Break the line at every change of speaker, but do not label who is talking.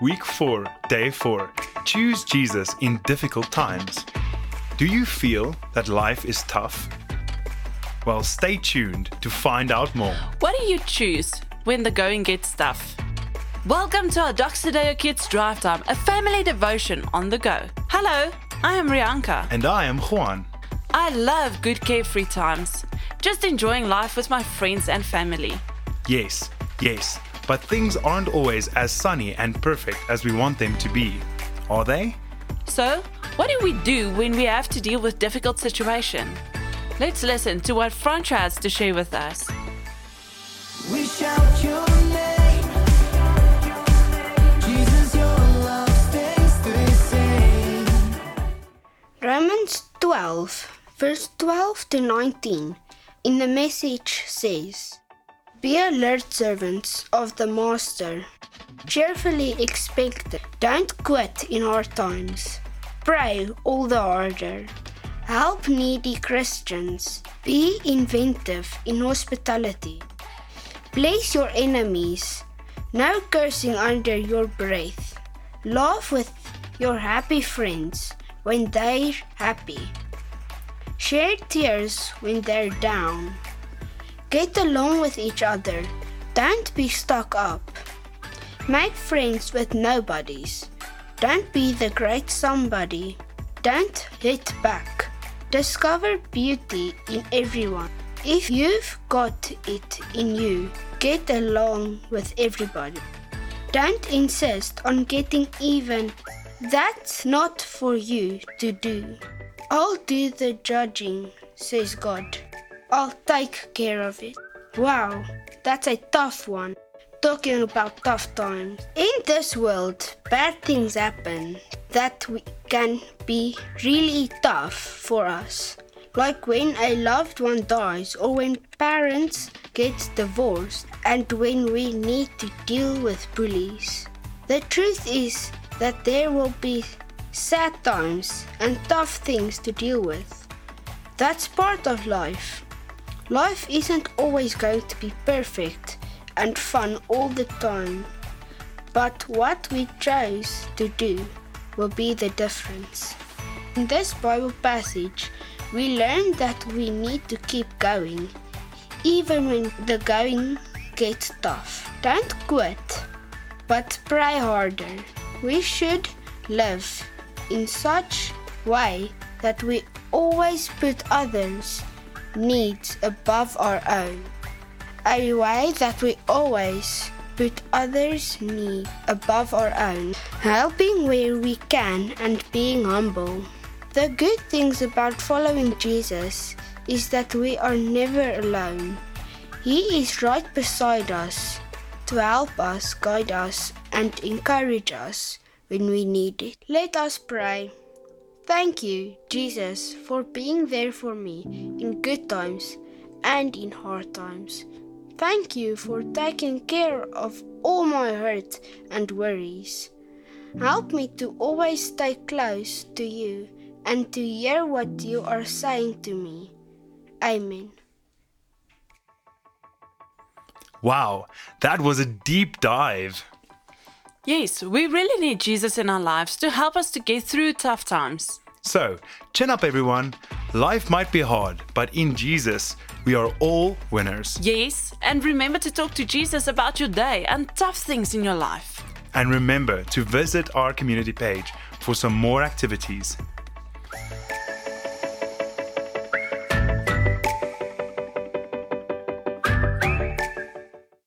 Week 4, Day 4. Choose Jesus in difficult times. Do you feel that life is tough? Well, stay tuned to find out more.
What do you choose when the going gets tough? Welcome to our Doxa Deo Kids Drive Time, a family devotion on the go. Hello, I am Rianka.
And I am Juan.
I love good carefree times, just enjoying life with my friends and family.
Yes, yes, but things aren't always as sunny and perfect as we want them to be, are they?
So, what do we do when we have to deal with difficult situations? Let's listen to what Frantra has to share with us.
We shout your name. Jesus, your love stays the same.
Romans 12, verse 12 to 19, in the message says, Be alert, servants of the Master. Cheerfully expect it. Don't quit in hard times. Pray all the harder. Help needy Christians. Be inventive in hospitality. Bless your enemies. No cursing under your breath. Laugh with your happy friends when they're happy. Share tears when they're down. Get along with each other. Don't be stuck up. Make friends with nobodies. Don't be the great somebody. Don't hit back. Discover beauty in everyone. If you've got it in you, get along with everybody. Don't insist on getting even. That's not for you to do. I'll do the judging, says God. I'll take care of it. Wow, that's a tough one. Talking about tough times. In this world, bad things happen that can be really tough for us. Like when a loved one dies or when parents get divorced and when we need to deal with bullies. The truth is that there will be sad times and tough things to deal with. That's part of life. Life isn't always going to be perfect and fun all the time. But what we chose to do will be the difference. In this Bible passage, we learn that we need to keep going, even when the going gets tough. Don't quit, but pray harder. We should live in such way that we always put others' needs above our own. A way that we always put others' needs above our own, helping where we can and being humble. The good things about following Jesus is that we are never alone. He is right beside us to help us, guide us, and encourage us when we need it. Let us pray. Thank you, Jesus, for being there for me in good times and in hard times. Thank you for taking care of all my hurt and worries. Help me to always stay close to you and to hear what you are saying to me. Amen.
Wow, that was a deep dive.
Yes, we really need Jesus in our lives to help us to get through tough times.
So, chin up, everyone. Life might be hard, but in Jesus, we are all winners.
Yes, and remember to talk to Jesus about your day and tough things in your life.
And remember to visit our community page for some more activities